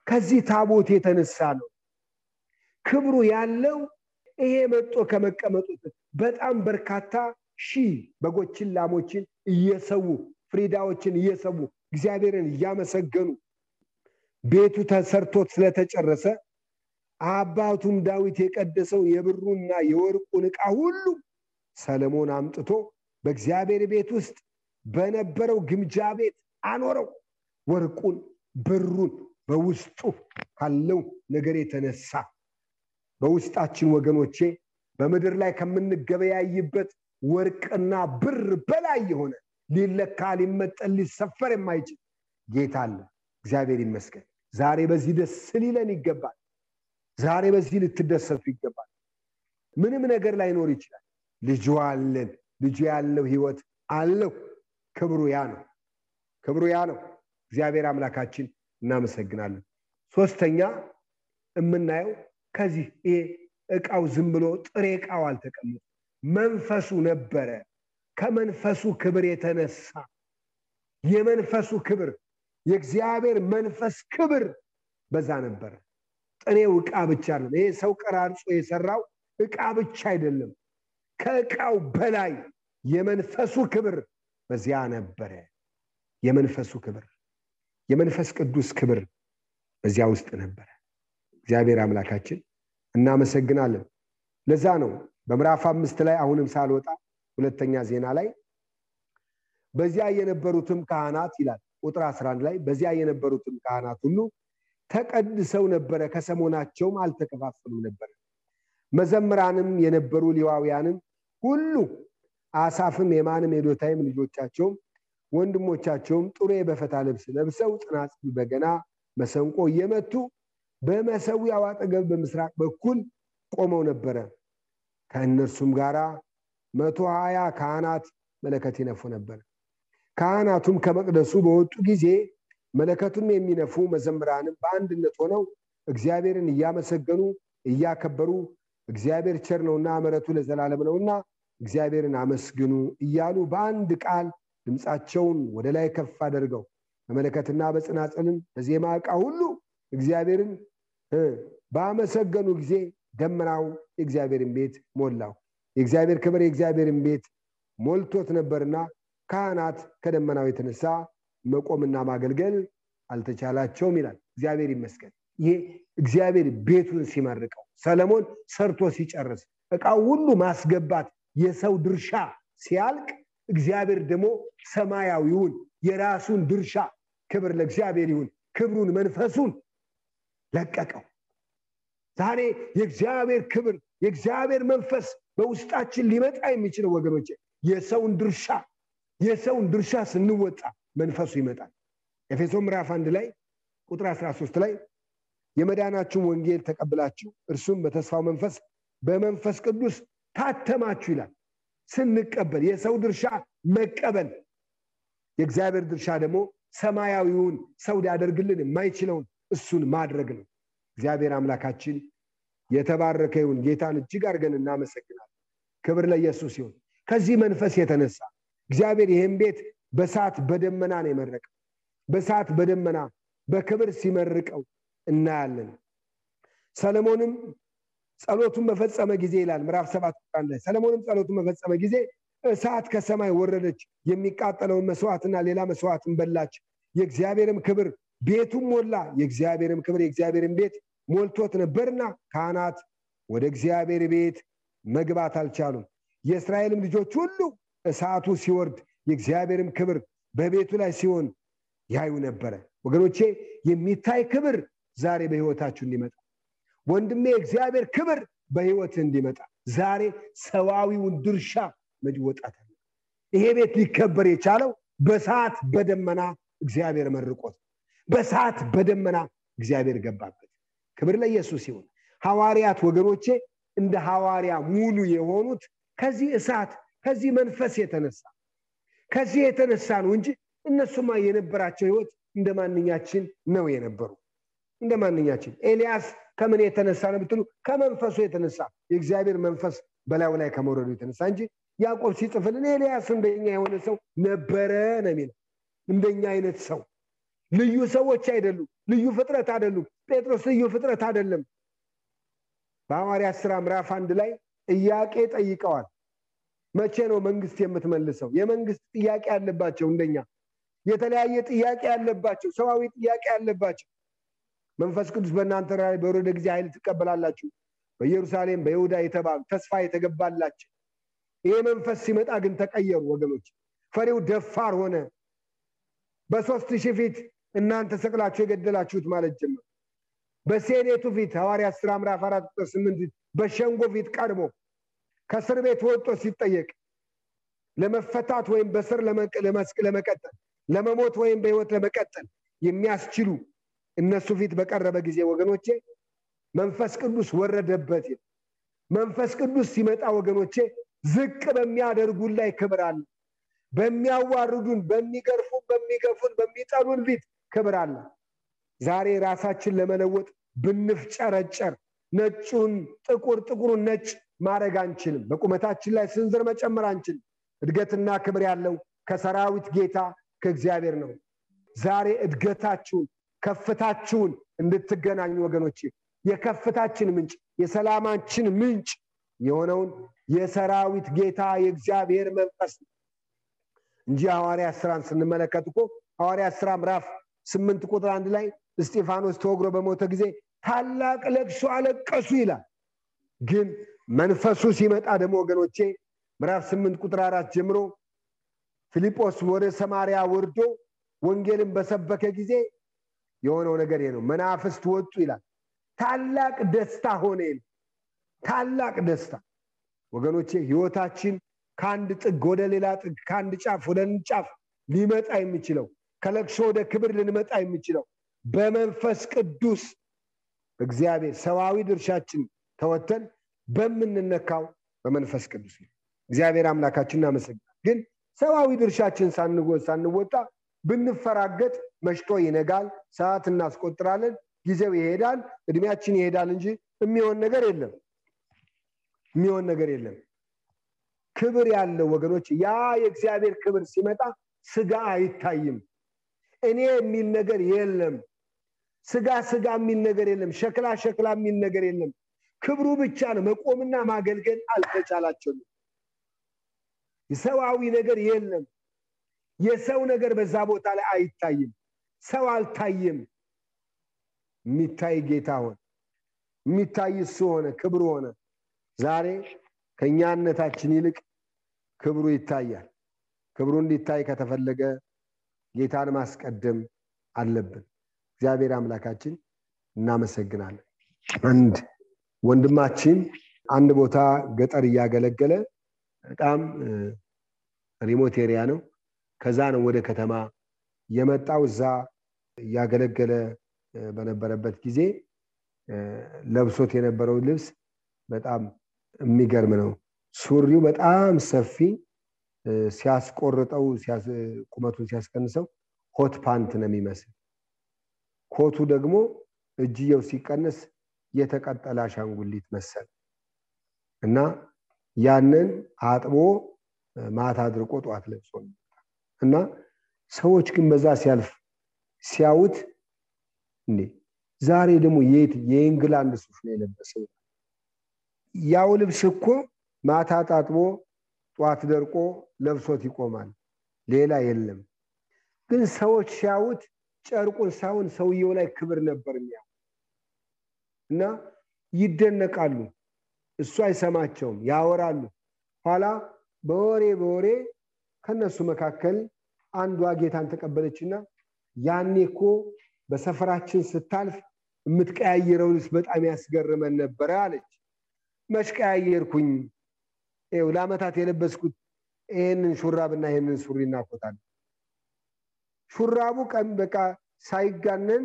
ከዚህ ታቦት የተነሳ ነው። ክብሩ ያለው ይሄ መጦ ከመቀመጡ በጣም በርካታ ሺህ በጎችን፣ ላሞችን እየሰዉ ፍሪዳዎችን እየሰዉ እግዚአብሔርን እያመሰገኑ ቤቱ ተሰርቶት ስለተጨረሰ አባቱም ዳዊት የቀደሰው የብሩና የወርቁን ዕቃ ሁሉ ሰለሞን አምጥቶ በእግዚአብሔር ቤት ውስጥ በነበረው ግምጃ ቤት አኖረው። ወርቁን ብሩን በውስጡ ካለው ነገር የተነሳ በውስጣችን ወገኖቼ በምድር ላይ ከምንገበያይበት ወርቅና ብር በላይ የሆነ ሊለካ ሊመጠን ሊሰፈር የማይችል ጌታ አለ። እግዚአብሔር ይመስገን። ዛሬ በዚህ ደስ ሊለን ይገባል። ዛሬ በዚህ ልትደሰቱ ይገባል። ምንም ነገር ላይኖር ይችላል። ልጁ አለን። ልጁ ያለው ህይወት አለው። ክብሩ ያ ነው። ክብሩ ያ ነው። እግዚአብሔር አምላካችን እናመሰግናለን። ሶስተኛ የምናየው ከዚህ ይሄ እቃው ዝም ብሎ ጥሬ እቃው አልተቀመጠ መንፈሱ ነበረ። ከመንፈሱ ክብር የተነሳ የመንፈሱ ክብር የእግዚአብሔር መንፈስ ክብር በዛ ነበረ። ጥሬው እቃ ብቻ ነው። ይሄ ሰው ቀራርጾ የሰራው እቃ ብቻ አይደለም። ከእቃው በላይ የመንፈሱ ክብር በዚያ ነበረ። የመንፈሱ ክብር የመንፈስ ቅዱስ ክብር በዚያ ውስጥ ነበረ። እግዚአብሔር አምላካችን እናመሰግናለን። ለዛ ነው በምዕራፍ አምስት ላይ አሁንም ሳልወጣ ሁለተኛ ዜና ላይ በዚያ የነበሩትም ካህናት ይላል ቁጥር 11 ላይ በዚያ የነበሩትም ካህናት ሁሉ ተቀድሰው ነበረ፣ ከሰሞናቸውም አልተከፋፈሉም ነበረ። መዘምራንም የነበሩ ሌዋውያንም ሁሉ አሳፍም፣ የማንም፣ የዶታይም ልጆቻቸውም ወንድሞቻቸውም ጥሩ የበፈታ ልብስ ለብሰው ጽናጽል፣ በገና፣ መሰንቆ እየመቱ በመሰዊያው አጠገብ በምስራቅ በኩል ቆመው ነበረ። ከእነርሱም ጋር መቶ ሀያ ካህናት መለከት ይነፉ ነበር። ካህናቱም ከመቅደሱ በወጡ ጊዜ መለከቱም የሚነፉ መዘምራንም በአንድነት ሆነው እግዚአብሔርን እያመሰገኑ እያከበሩ እግዚአብሔር ቸር ነውና ምሕረቱ ለዘላለም ነውና እግዚአብሔርን አመስግኑ እያሉ በአንድ ቃል ድምፃቸውን ወደ ላይ ከፍ አድርገው በመለከትና በጽናጽልም በዜማ ዕቃ ሁሉ እግዚአብሔርን ባመሰገኑ ጊዜ ደመናው የእግዚአብሔርን ቤት ሞላው። የእግዚአብሔር ክብር የእግዚአብሔርን ቤት ሞልቶት ነበርና ካህናት ከደመናው የተነሳ መቆምና ማገልገል አልተቻላቸውም ይላል። እግዚአብሔር ይመስገን። ይሄ እግዚአብሔር ቤቱን ሲመርቀው ሰለሞን ሰርቶ ሲጨርስ ዕቃው ሁሉ ማስገባት የሰው ድርሻ ሲያልቅ እግዚአብሔር ደግሞ ሰማያዊውን የራሱን ድርሻ ክብር ለእግዚአብሔር ይሁን ክብሩን መንፈሱን ለቀቀው። ዛሬ የእግዚአብሔር ክብር የእግዚአብሔር መንፈስ በውስጣችን ሊመጣ የሚችለው ወገኖች የሰውን ድርሻ የሰውን ድርሻ ስንወጣ መንፈሱ ይመጣል። ኤፌሶ ምዕራፍ አንድ ላይ ቁጥር 13 ላይ የመዳናችሁን ወንጌል ተቀብላችሁ እርሱም በተስፋው መንፈስ በመንፈስ ቅዱስ ታተማችሁ ይላል። ስንቀበል የሰው ድርሻ መቀበል፣ የእግዚአብሔር ድርሻ ደግሞ ሰማያዊውን ሰው ሊያደርግልን የማይችለውን እሱን ማድረግ ነው። እግዚአብሔር አምላካችን የተባረከ ይሁን። ጌታን እጅግ አድርገን እናመሰግናለን። ክብር ለኢየሱስ ይሁን። ከዚህ መንፈስ የተነሳ እግዚአብሔር ይህን ቤት በሰዓት በደመና ነው የመረቀው። በሰዓት በደመና በክብር ሲመርቀው እናያለን። ሰለሞንም ጸሎቱን በፈጸመ ጊዜ ይላል ምዕራፍ ሰባት ላይ ሰለሞንም ጸሎቱን በፈጸመ ጊዜ እሳት ከሰማይ ወረደች፣ የሚቃጠለውን መስዋዕትና ሌላ መስዋዕትን በላች። የእግዚአብሔርም ክብር ቤቱም ሞላ። የእግዚአብሔርም ክብር የእግዚአብሔርን ቤት ሞልቶት ነበርና ካህናት ወደ እግዚአብሔር ቤት መግባት አልቻሉም። የእስራኤልም ልጆች ሁሉ እሳቱ ሲወርድ የእግዚአብሔርም ክብር በቤቱ ላይ ሲሆን ያዩ ነበረ። ወገኖቼ የሚታይ ክብር ዛሬ በህይወታችሁ እንዲመጣ ወንድሜ፣ የእግዚአብሔር ክብር በህይወት እንዲመጣ ዛሬ ሰዋዊውን ድርሻ መወጣት ይሄ ቤት ሊከበር የቻለው በሰዓት በደመና እግዚአብሔር መርቆት፣ በሰዓት በደመና እግዚአብሔር ገባበት። ክብር ለኢየሱስ ይሁን። ሐዋርያት ወገኖቼ እንደ ሐዋርያ ሙሉ የሆኑት ከዚህ እሳት ከዚህ መንፈስ የተነሳ ከዚህ የተነሳ ነው እንጂ እነሱማ የነበራቸው ህይወት እንደ ማንኛችን ነው የነበሩ። እንደ ማንኛችን። ኤልያስ ከምን የተነሳ ነው ብትሉ ከመንፈሱ የተነሳ። የእግዚአብሔር መንፈስ በላዩ ላይ ከመውረዱ የተነሳ እንጂ ያዕቆብ ሲጽፍልን ኤልያስ እንደኛ የሆነ ሰው ነበረ ነው እንደኛ አይነት ሰው። ልዩ ሰዎች አይደሉም። ልዩ ፍጥረት አይደሉም። ጴጥሮስ ልዩ ፍጥረት አይደለም። በሐዋርያት ስራ ምዕራፍ አንድ ላይ ጥያቄ ጠይቀዋል መቼ ነው መንግስት የምትመልሰው? የመንግስት ጥያቄ ያለባቸው እንደኛ። የተለያየ ጥያቄ ያለባቸው ሰዋዊ ጥያቄ ያለባቸው መንፈስ ቅዱስ በእናንተ ላይ በወረደ ጊዜ ኃይል ትቀበላላችሁ። በኢየሩሳሌም በይሁዳ የተባሉ ተስፋ የተገባላቸው። ይሄ መንፈስ ሲመጣ ግን ተቀየሩ ወገኖች። ፈሪው ደፋር ሆነ። በሶስት ሺህ ፊት እናንተ ሰቅላችሁ የገደላችሁት ማለት ጀመር። በሴኔቱ ፊት ሐዋርያ ስራ ምዕራፍ አራት ቁጥር ስምንት በሸንጎ ፊት ቀድሞ ከእስር ቤት ወጥቶ ሲጠየቅ ለመፈታት ወይም በስር ለመቀጠል ለመሞት ወይም በህይወት ለመቀጠል የሚያስችሉ እነሱ ፊት በቀረበ ጊዜ ወገኖቼ መንፈስ ቅዱስ ወረደበት መንፈስ ቅዱስ ሲመጣ ወገኖቼ ዝቅ በሚያደርጉን ላይ ክብር አለ። በሚያዋርዱን በሚገርፉን በሚገፉን በሚጠሉን ፊት ክብር አለ። ዛሬ ራሳችን ለመለወጥ ብንፍጨረጨር ነጩን ጥቁር ጥቁሩን ነጭ ማድረግ አንችልም። በቁመታችን ላይ ስንዝር መጨመር አንችልም። እድገትና ክብር ያለው ከሰራዊት ጌታ ከእግዚአብሔር ነው። ዛሬ እድገታችሁን ከፍታችሁን እንድትገናኙ ወገኖች የከፍታችን ምንጭ የሰላማችን ምንጭ የሆነውን የሰራዊት ጌታ የእግዚአብሔር መንፈስ ነው እንጂ ሐዋርያ ስራን ስንመለከት እኮ ሐዋርያ ስራ ምዕራፍ ስምንት ቁጥር አንድ ላይ እስጢፋኖስ ተወግሮ በሞተ ጊዜ ታላቅ ለቅሶ አለቀሱ ይላል። ግን መንፈሱ ሲመጣ ደግሞ ወገኖቼ ምዕራፍ ስምንት ቁጥር አራት ጀምሮ ፊልጶስ ወደ ሰማሪያ ወርዶ ወንጌልን በሰበከ ጊዜ የሆነው ነገር ነው። መናፍስት ወጡ ይላል። ታላቅ ደስታ ሆነ ታላቅ ደስታ። ወገኖቼ ህይወታችን ከአንድ ጥግ ወደ ሌላ ጥግ ከአንድ ጫፍ ወደ ጫፍ ሊመጣ የሚችለው ከለቅሶ ወደ ክብር ልንመጣ የሚችለው በመንፈስ ቅዱስ እግዚአብሔር ሰዋዊ ድርሻችን ተወተን በምንነካው በመንፈስ ቅዱስ እግዚአብሔር አምላካችን እናመሰግናል ግን ሰዋዊ ድርሻችን ሳንወጣ ብንፈራገጥ መሽቶ ይነጋል። ሰዓት እናስቆጥራለን። ጊዜው ይሄዳል። እድሜያችን ይሄዳል እንጂ የሚሆን ነገር የለም። የሚሆን ነገር የለም። ክብር ያለው ወገኖች ያ የእግዚአብሔር ክብር ሲመጣ ስጋ አይታይም። እኔ የሚል ነገር የለም። ስጋ ስጋ የሚል ነገር የለም። ሸክላ ሸክላ የሚል ነገር የለም ክብሩ ብቻ ነው። መቆምና ማገልገል አልተቻላቸውም። ሰዋዊ ነገር የለም። የሰው ነገር በዛ ቦታ ላይ አይታይም። ሰው አልታየም የሚታይ ጌታ ሆነ። የሚታይ እሱ ሆነ። ክብሩ ሆነ። ዛሬ ከእኛነታችን ይልቅ ክብሩ ይታያል። ክብሩ እንዲታይ ከተፈለገ ጌታን ማስቀደም አለብን። እግዚአብሔር አምላካችን እናመሰግናለን። አንድ ወንድማችን አንድ ቦታ ገጠር እያገለገለ በጣም ሪሞት ኤሪያ ነው። ከዛ ነው ወደ ከተማ የመጣው። እዛ እያገለገለ በነበረበት ጊዜ ለብሶት የነበረው ልብስ በጣም የሚገርም ነው። ሱሪው በጣም ሰፊ ሲያስቆርጠው ቁመቱን ሲያስቀንሰው hot pant ነው የሚመስል። ኮቱ ደግሞ እጅየው ሲቀነስ የተቀጠለ አሻንጉሊት መሰል እና ያንን አጥቦ ማታ አድርቆ ጠዋት ለብሶ እና ሰዎች ግን በዛ ሲያልፍ ሲያዩት እንዴ ዛሬ ደግሞ የት የእንግላንድ ሱፍ ነው የለበሰው? ያው ልብስ እኮ ማታ ታጥቦ ጠዋት ደርቆ ለብሶት ይቆማል ሌላ የለም። ግን ሰዎች ሲያዩት ጨርቁን ሳይሆን ሰውየው ላይ ክብር ነበር የሚያ እና ይደነቃሉ። እሱ አይሰማቸውም ያወራሉ። ኋላ በወሬ በወሬ ከነሱ መካከል አንዷ ጌታን ተቀበለችና ያኔ እኮ በሰፈራችን ስታልፍ የምትቀያየረው ልብስ በጣም ያስገርመን ነበረ አለች። መች ቀያየርኩኝ? ው ለአመታት የለበስኩት ይህንን ሹራብና ይህንን ሱሪ እናኮታል ሹራቡ ቀን በቃ ሳይጋነን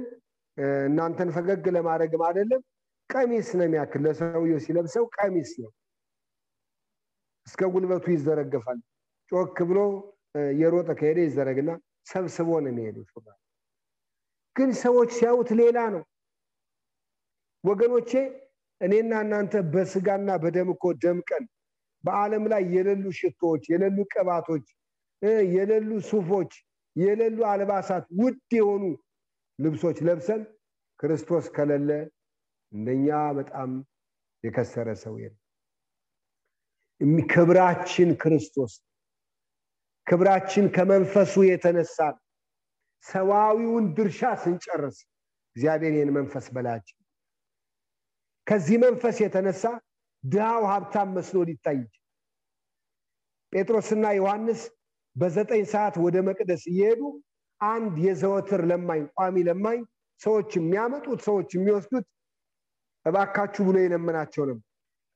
እናንተን ፈገግ ለማድረግም አይደለም ቀሚስ ነው የሚያክል ለሰውየው ሲለብሰው ቀሚስ ነው። እስከ ጉልበቱ ይዘረገፋል። ጮክ ብሎ የሮጠ ከሄደ ይዘረግና ሰብስቦ ነው የሚሄደው ግን ሰዎች ሲያዩት ሌላ ነው። ወገኖቼ እኔና እናንተ በስጋና በደም እኮ ደምቀን በዓለም ላይ የሌሉ ሽቶዎች የሌሉ ቅባቶች የሌሉ ሱፎች የሌሉ አልባሳት ውድ የሆኑ ልብሶች ለብሰን ክርስቶስ ከሌለ እንደኛ በጣም የከሰረ ሰው የለም። ክብራችን ክርስቶስ ክብራችን ከመንፈሱ የተነሳ ሰዋዊውን ድርሻ ስንጨርስ እግዚአብሔር ይህን መንፈስ በላችን ከዚህ መንፈስ የተነሳ ድሃው ሀብታም መስሎ ሊታይ ጴጥሮስና ዮሐንስ በዘጠኝ ሰዓት ወደ መቅደስ እየሄዱ አንድ የዘወትር ለማኝ ቋሚ ለማኝ ሰዎች የሚያመጡት ሰዎች የሚወስዱት እባካችሁ ብሎ የለመናቸው ነበር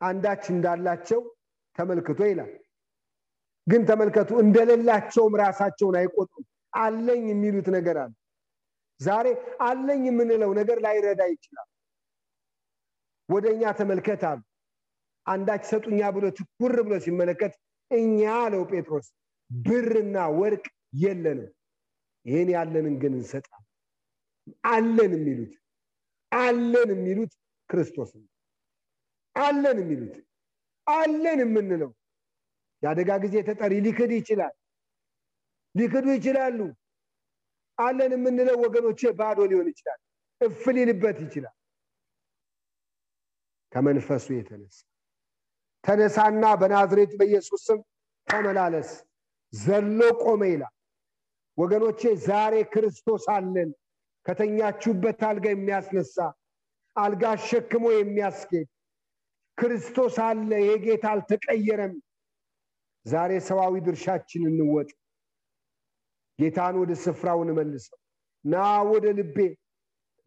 አንዳች እንዳላቸው ተመልክቶ ይላል። ግን ተመልከቱ እንደሌላቸውም ራሳቸውን አይቆጥሩም አለኝ የሚሉት ነገር አለ። ዛሬ አለኝ የምንለው ነገር ላይረዳ ይችላል። ወደ እኛ ተመልከት አሉ። አንዳች ሰጡኛ ብሎ ትኩር ብሎ ሲመለከት እኛ አለው ጴጥሮስ ብርና ወርቅ የለንም። ይህን ያለንን ግን እንሰጣ አለን የሚሉት አለን የሚሉት ክርስቶስ አለን የሚሉት አለን የምንለው። የአደጋ ጊዜ ተጠሪ ሊክድ ይችላል። ሊክዱ ይችላሉ። አለን የምንለው ወገኖቼ ባዶ ሊሆን ይችላል። እፍ ሊልበት ይችላል። ከመንፈሱ የተነሳ ተነሳና በናዝሬት በኢየሱስ ስም ተመላለስ። ዘሎ ቆመ ይላል። ወገኖቼ ዛሬ ክርስቶስ አለን። ከተኛችሁበት አልጋ የሚያስነሳ አልጋ አሸክሞ የሚያስጌድ ክርስቶስ አለ ይሄ ጌታ አልተቀየረም። ዛሬ ሰዋዊ ድርሻችን እንወጥ ጌታን ወደ ስፍራው እንመልሰው። ና ወደ ልቤ።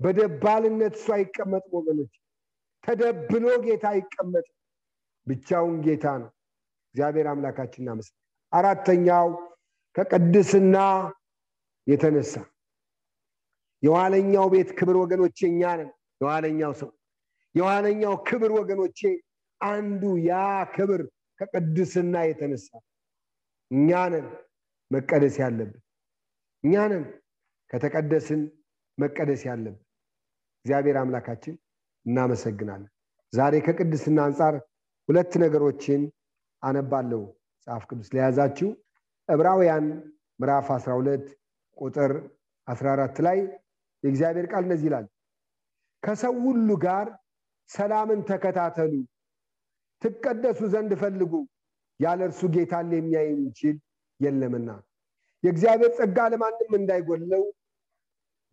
በደባልነት እሱ አይቀመጥም ወገኖች። ተደብሎ ጌታ አይቀመጥ። ብቻውን ጌታ ነው። እግዚአብሔር አምላካችን እናመስ አራተኛው ከቅድስና የተነሳ የኋለኛው ቤት ክብር ወገኖቼ እኛ ነን የኋለኛው ሰው የኋለኛው ክብር ወገኖቼ አንዱ ያ ክብር ከቅድስና የተነሳ እኛ ነን መቀደስ ያለብን። እኛ ነን ከተቀደስን መቀደስ ያለብን። እግዚአብሔር አምላካችን እናመሰግናለን። ዛሬ ከቅድስና አንጻር ሁለት ነገሮችን አነባለሁ። መጽሐፍ ቅዱስ ለያዛችሁ ዕብራውያን ምዕራፍ 12 ቁጥር 14 ላይ የእግዚአብሔር ቃል እነዚህ ይላል ከሰው ሁሉ ጋር ሰላምን ተከታተሉ። ትቀደሱ ዘንድ ፈልጉ። ያለ እርሱ ጌታን የሚያይ የሚችል የለምና። የእግዚአብሔር ጸጋ ለማንም እንዳይጎለው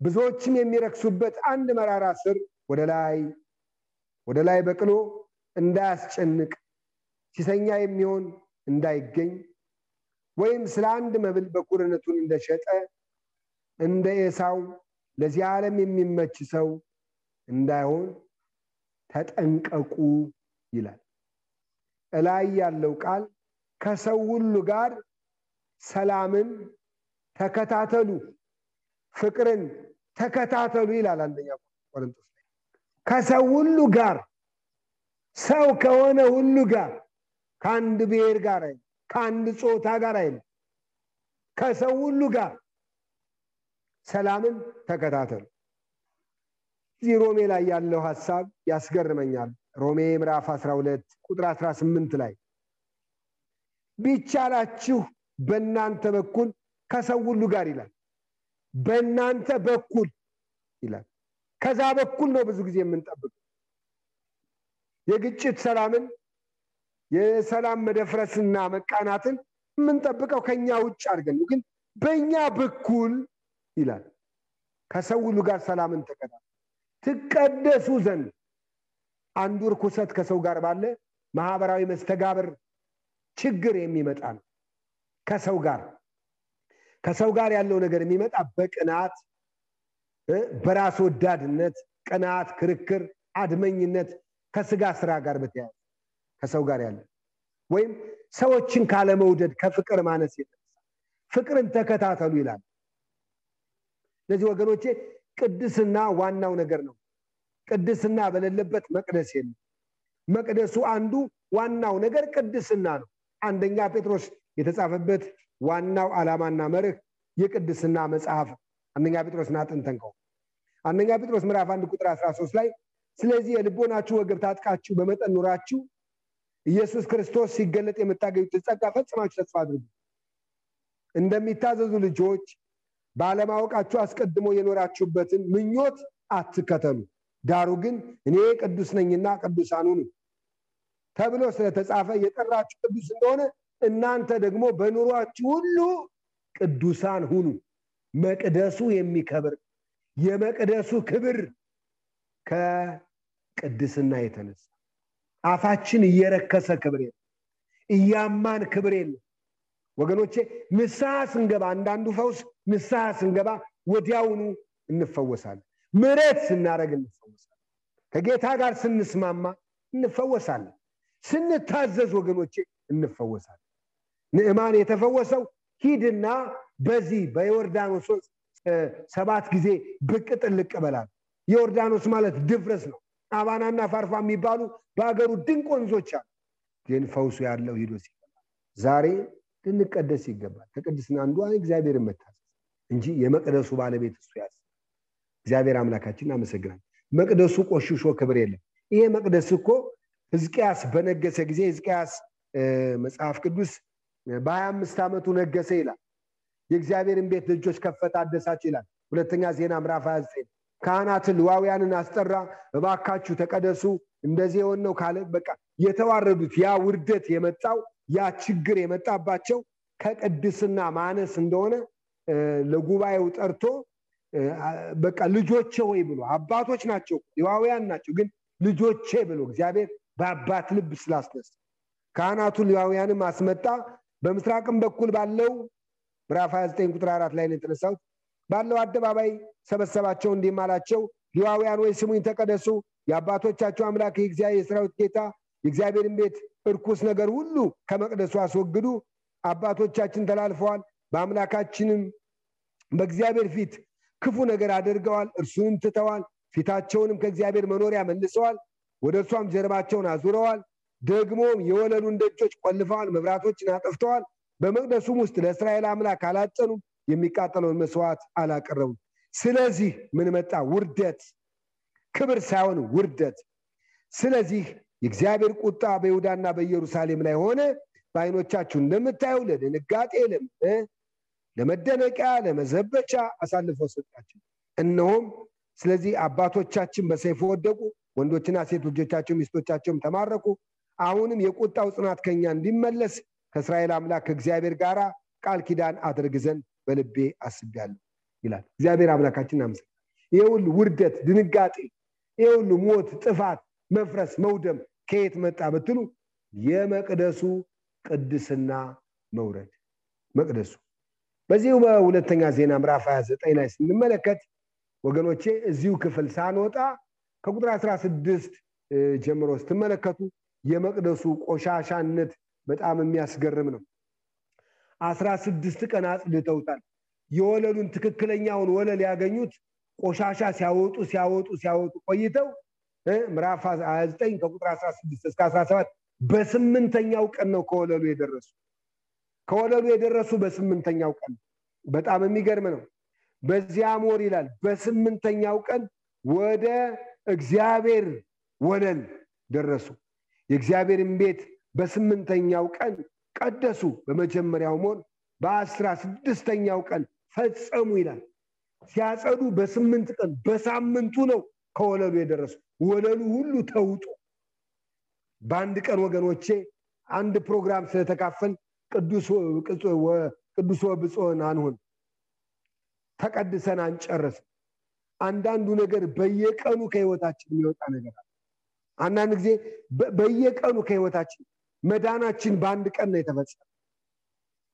ብዙዎችም የሚረክሱበት አንድ መራራ ስር ወደ ላይ ወደ ላይ በቅሎ እንዳያስጨንቅ ሲሰኛ የሚሆን እንዳይገኝ ወይም ስለ አንድ መብል በኩርነቱን እንደሸጠ እንደ ኤሳው ለዚህ ዓለም የሚመች ሰው እንዳይሆን ተጠንቀቁ ይላል። እላይ ያለው ቃል ከሰው ሁሉ ጋር ሰላምን ተከታተሉ ፍቅርን ተከታተሉ ይላል አንደኛ ቆሮንቶስ ላይ። ከሰው ሁሉ ጋር ሰው ከሆነ ሁሉ ጋር ከአንድ ብሔር ጋር አይደለም ከአንድ ጾታ ጋር አይደለም ከሰው ሁሉ ጋር ሰላምን ተከታተሉ እዚህ ሮሜ ላይ ያለው ሀሳብ ያስገርመኛል። ሮሜ ምዕራፍ 12 ቁጥር 18 ላይ ቢቻላችሁ በእናንተ በኩል ከሰው ሁሉ ጋር ይላል። በእናንተ በኩል ይላል። ከዛ በኩል ነው ብዙ ጊዜ የምንጠብቀው። የግጭት ሰላምን የሰላም መደፍረስና መቃናትን የምንጠብቀው ከኛ ውጭ አድርገን ነው። ግን በእኛ በኩል ይላል ከሰው ሁሉ ጋር ሰላምን ተከታተሉ ትቀደሱ ዘንድ አንዱ ርኩሰት ከሰው ጋር ባለ ማህበራዊ መስተጋብር ችግር የሚመጣ ነው። ከሰው ጋር ከሰው ጋር ያለው ነገር የሚመጣ በቅናት በራስ ወዳድነት ቅናት ክርክር አድመኝነት ከስጋ ስራ ጋር በተያያዘ ከሰው ጋር ያለ ወይም ሰዎችን ካለመውደድ ከፍቅር ማነስ የተነሳ ፍቅርን ተከታተሉ ይላል። ስለዚህ ወገኖቼ ቅድስና ዋናው ነገር ነው። ቅድስና በሌለበት መቅደስ የለም። መቅደሱ አንዱ ዋናው ነገር ቅድስና ነው። አንደኛ ጴጥሮስ የተጻፈበት ዋናው ዓላማና መርህ የቅድስና መጽሐፍ። አንደኛ ጴጥሮስን አጥንተንከው አንደኛ ጴጥሮስ ምዕራፍ አንድ ቁጥር 13 ላይ ስለዚህ የልቦናችሁ ወገብ ታጥቃችሁ በመጠን ኑራችሁ ኢየሱስ ክርስቶስ ሲገለጥ የምታገኙት ጸጋ ፈጽማችሁ ተስፋ አድርጉ። እንደሚታዘዙ ልጆች ባለማወቃችሁ አስቀድሞ የኖራችሁበትን ምኞት አትከተሉ። ዳሩ ግን እኔ ቅዱስ ነኝና ቅዱሳን ሁኑ ተብሎ ስለተጻፈ የጠራችሁ ቅዱስ እንደሆነ እናንተ ደግሞ በኑሯችሁ ሁሉ ቅዱሳን ሁኑ። መቅደሱ የሚከብር የመቅደሱ ክብር ከቅድስና የተነሳ አፋችን እየረከሰ ክብር የለም እያማን ክብር የለም። ወገኖቼ ንስሐ ስንገባ አንዳንዱ ፈውስ ንስሐ ስንገባ ወዲያውኑ እንፈወሳለን። ምረት ስናደረግ እንፈወሳለን። ከጌታ ጋር ስንስማማ እንፈወሳለን። ስንታዘዝ ወገኖቼ እንፈወሳለን። ንዕማን የተፈወሰው ሂድና በዚህ በዮርዳኖስ ሰባት ጊዜ ብቅ ጥልቅ በላል ዮርዳኖስ ማለት ድፍረስ ነው። አባናና ፋርፋ የሚባሉ በሀገሩ ድንቅ ወንዞች አሉ። ግን ፈውሱ ያለው ሂዶ ሲገባ ዛሬ ልንቀደስ ይገባል። ከቅድስና አንዱ እግዚአብሔር መታዘዝ እንጂ የመቅደሱ ባለቤት እሱ ያዝ። እግዚአብሔር አምላካችን አመሰግናል መቅደሱ ቆሽሾ ክብር የለም። ይሄ መቅደስ እኮ ህዝቅያስ በነገሰ ጊዜ ህዝቅያስ መጽሐፍ ቅዱስ በሀያ አምስት ዓመቱ ነገሰ ይላል። የእግዚአብሔርን ቤት ልጆች ከፈተ አደሳቸው ይላል። ሁለተኛ ዜና ምዕራፍ 29 ካህናትን ልዋውያንን አስጠራ እባካችሁ ተቀደሱ እንደዚህ የሆነው ካለ በቃ የተዋረዱት። ያ ውርደት የመጣው ያ ችግር የመጣባቸው ከቅድስና ማነስ እንደሆነ ለጉባኤው ጠርቶ በቃ ልጆቼ ወይ ብሎ አባቶች ናቸው ሌዋውያን ናቸው ግን ልጆቼ ብሎ እግዚአብሔር በአባት ልብ ስላስነሳ ካህናቱን ሌዋውያንም አስመጣ። በምስራቅም በኩል ባለው ምዕራፍ 29 ቁጥር አራት ላይ ነው ባለው አደባባይ ሰበሰባቸው እንዲህም አላቸው ሌዋውያን ወይ ስሙኝ ተቀደሱ የአባቶቻቸው አምላክ የእግዚአብሔር የሰራዊት ጌታ የእግዚአብሔርን ቤት እርኩስ ነገር ሁሉ ከመቅደሱ አስወግዱ አባቶቻችን ተላልፈዋል በአምላካችንም በእግዚአብሔር ፊት ክፉ ነገር አድርገዋል እርሱንም ትተዋል ፊታቸውንም ከእግዚአብሔር መኖሪያ መልሰዋል ወደ እርሷም ጀርባቸውን አዙረዋል። ደግሞም የወለሉን ደጆች ቆልፈዋል መብራቶችን አጠፍተዋል በመቅደሱም ውስጥ ለእስራኤል አምላክ አላጠኑም የሚቃጠለውን መስዋዕት አላቀረቡም። ስለዚህ ምን መጣ? ውርደት ክብር ሳይሆን ውርደት። ስለዚህ የእግዚአብሔር ቁጣ በይሁዳና በኢየሩሳሌም ላይ ሆነ። በዓይኖቻችሁ እንደምታዩ ለድንጋጤ ለመደነቂያ ለመዘበቻ አሳልፎ ሰጣቸው። እነሆም ስለዚህ አባቶቻችን በሰይፍ ወደቁ ወንዶችና ሴት ልጆቻቸው ሚስቶቻቸውም ተማረኩ። አሁንም የቁጣው ጽናት ከኛ እንዲመለስ ከእስራኤል አምላክ ከእግዚአብሔር ጋር ቃል ኪዳን አድርግ ዘንድ በልቤ አስቤያለሁ ይላል። እግዚአብሔር አምላካችን አመሰግናል ይህ ውርደት ድንጋጤ ይህ ሞት ጥፋት መፍረስ መውደም ከየት መጣ ብትሉ የመቅደሱ ቅድስና መውረድ። መቅደሱ በዚሁ በሁለተኛ ዜና ምዕራፍ 29 ላይ ስንመለከት ወገኖቼ እዚሁ ክፍል ሳንወጣ ከቁጥር 16 ጀምሮ ስትመለከቱ የመቅደሱ ቆሻሻነት በጣም የሚያስገርም ነው። አስራ ስድስት ቀን አጽድተውታል። የወለሉን ትክክለኛውን ወለል ያገኙት ቆሻሻ ሲያወጡ ሲያወጡ ሲያወጡ ቆይተው ምዕራፍ 29 ከቁጥር 16 እስከ 17 በስምንተኛው ቀን ነው ከወለሉ የደረሱ ከወለሉ የደረሱ በስምንተኛው ቀን። በጣም የሚገርም ነው። በዚያም ወር ይላል በስምንተኛው ቀን ወደ እግዚአብሔር ወለል ደረሱ። የእግዚአብሔርን ቤት በስምንተኛው ቀን ቀደሱ። በመጀመሪያው ወር በአስራ ስድስተኛው ቀን ፈጸሙ ይላል። ሲያጸዱ በስምንት ቀን በሳምንቱ ነው ከወለሉ የደረሱ። ወለሉ ሁሉ ተውጦ በአንድ ቀን ወገኖቼ አንድ ፕሮግራም ስለተካፈል ቅዱስ ወብፅሆን አንሆን ተቀድሰን አንጨርስም። አንዳንዱ ነገር በየቀኑ ከህይወታችን የሚወጣ ነገር አለ። አንዳንድ ጊዜ በየቀኑ ከህይወታችን መዳናችን በአንድ ቀን ነው የተፈጸመ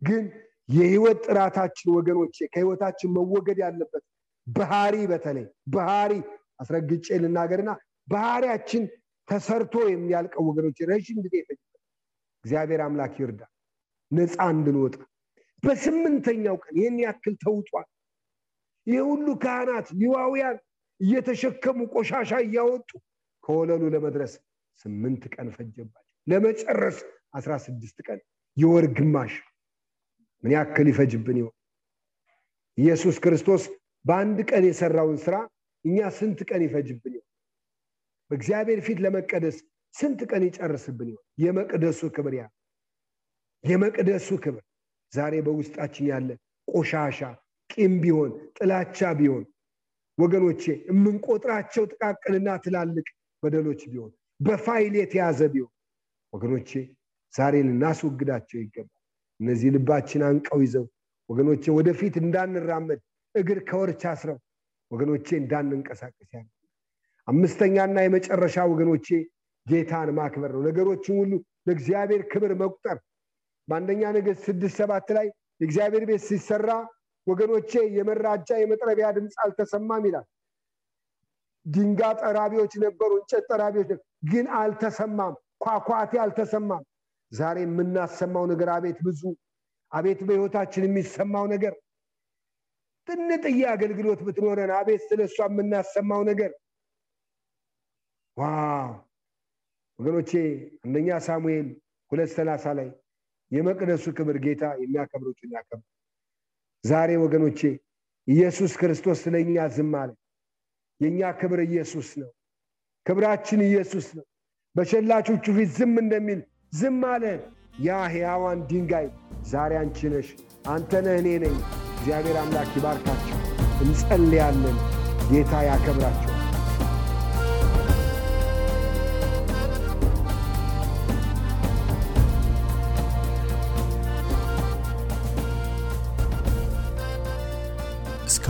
ግን የህይወት ጥራታችን ወገኖቼ ከህይወታችን መወገድ ያለበት ባህሪ በተለይ ባህሪ አስረግጬ ልናገርና ባህሪያችን ተሰርቶ የሚያልቀው ወገኖች ረዥም ጊዜ እግዚአብሔር አምላክ ይርዳ ነፃ እንድንወጣ። በስምንተኛው ቀን ይህን ያክል ተውጧል። ይህ ሁሉ ካህናት ሊዋውያን እየተሸከሙ ቆሻሻ እያወጡ ከወለሉ ለመድረስ ስምንት ቀን ፈጀባቸው። ለመጨረስ አስራ ስድስት ቀን የወር ግማሽ ምን ያክል ይፈጅብን ይሆን? ኢየሱስ ክርስቶስ በአንድ ቀን የሰራውን ስራ እኛ ስንት ቀን ይፈጅብን ይሆን? በእግዚአብሔር ፊት ለመቀደስ ስንት ቀን ይጨርስብን ይሆን? የመቅደሱ ክብር ያ የመቅደሱ ክብር ዛሬ በውስጣችን ያለ ቆሻሻ ቂም ቢሆን ጥላቻ ቢሆን ወገኖቼ የምንቆጥራቸው ጥቃቅንና ትላልቅ በደሎች ቢሆን በፋይል የተያዘ ቢሆን ወገኖቼ ዛሬ ልናስወግዳቸው ይገባል። እነዚህ ልባችን አንቀው ይዘው ወገኖቼ ወደፊት እንዳንራመድ እግር ከወርች አስረው ወገኖቼ እንዳንንቀሳቀስ ያለ አምስተኛና የመጨረሻ ወገኖቼ ጌታን ማክበር ነው። ነገሮችን ሁሉ ለእግዚአብሔር ክብር መቁጠር በአንደኛ ነገስት ስድስት ሰባት ላይ የእግዚአብሔር ቤት ሲሰራ ወገኖቼ የመራጃ የመጥረቢያ ድምፅ አልተሰማም ይላል። ድንጋ ጠራቢዎች ነበሩ እንጨት ጠራቢዎች ግን አልተሰማም። ኳኳቴ አልተሰማም። ዛሬ የምናሰማው ነገር አቤት ብዙ አቤት በህይወታችን የሚሰማው ነገር። ጥንጥዬ አገልግሎት ብትኖረን አቤት ስለ እሷ የምናሰማው ነገር። ዋው! ወገኖቼ አንደኛ ሳሙኤል ሁለት ሰላሳ ላይ የመቅደሱ ክብር ጌታ የሚያከብሩትን ያከብር ዛሬ ወገኖቼ ኢየሱስ ክርስቶስ ስለኛ ዝም አለ። የእኛ ክብር ኢየሱስ ነው። ክብራችን ኢየሱስ ነው። በሸላቾቹ ፊት ዝም እንደሚል ዝም አለ። ያ ሕያዋን ድንጋይ ዛሬ አንቺ ነሽ አንተ ነህ እኔ ነኝ። እግዚአብሔር አምላክ ይባርካቸው እንጸልያለን። ጌታ ያከብራቸው